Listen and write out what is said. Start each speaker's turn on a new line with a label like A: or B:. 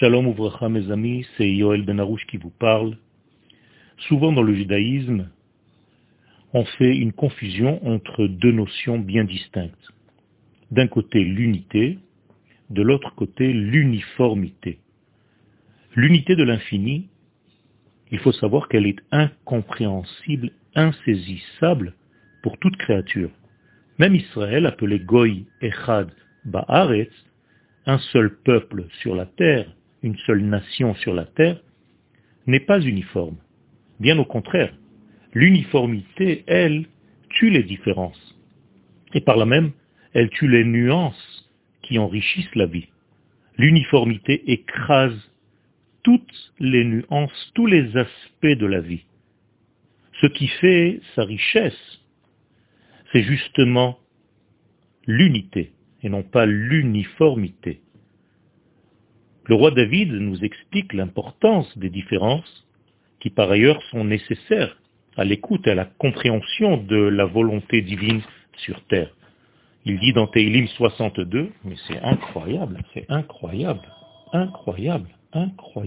A: Shalom Ouvracha mes amis, c'est Yoel Benarouche qui vous parle. Souvent dans le judaïsme, on fait une confusion entre deux notions bien distinctes. D'un côté l'unité, de l'autre côté l'uniformité. L'unité de l'infini, il faut savoir qu'elle est incompréhensible, insaisissable pour toute créature. Même Israël, appelé Goy Echad Ba'aretz, un seul peuple sur la terre, une seule nation sur la terre, n'est pas uniforme. Bien au contraire, l'uniformité, elle, tue les différences. Et par là même, elle tue les nuances qui enrichissent la vie. L'uniformité écrase toutes les nuances, tous les aspects de la vie. Ce qui fait sa richesse, c'est justement l'unité et non pas l'uniformité. Le roi David nous explique l'importance des différences qui par ailleurs sont nécessaires à l'écoute et à la compréhension de la volonté divine sur terre. Il dit dans Teilim 62, mais c'est incroyable, c'est incroyable, incroyable, incroyable.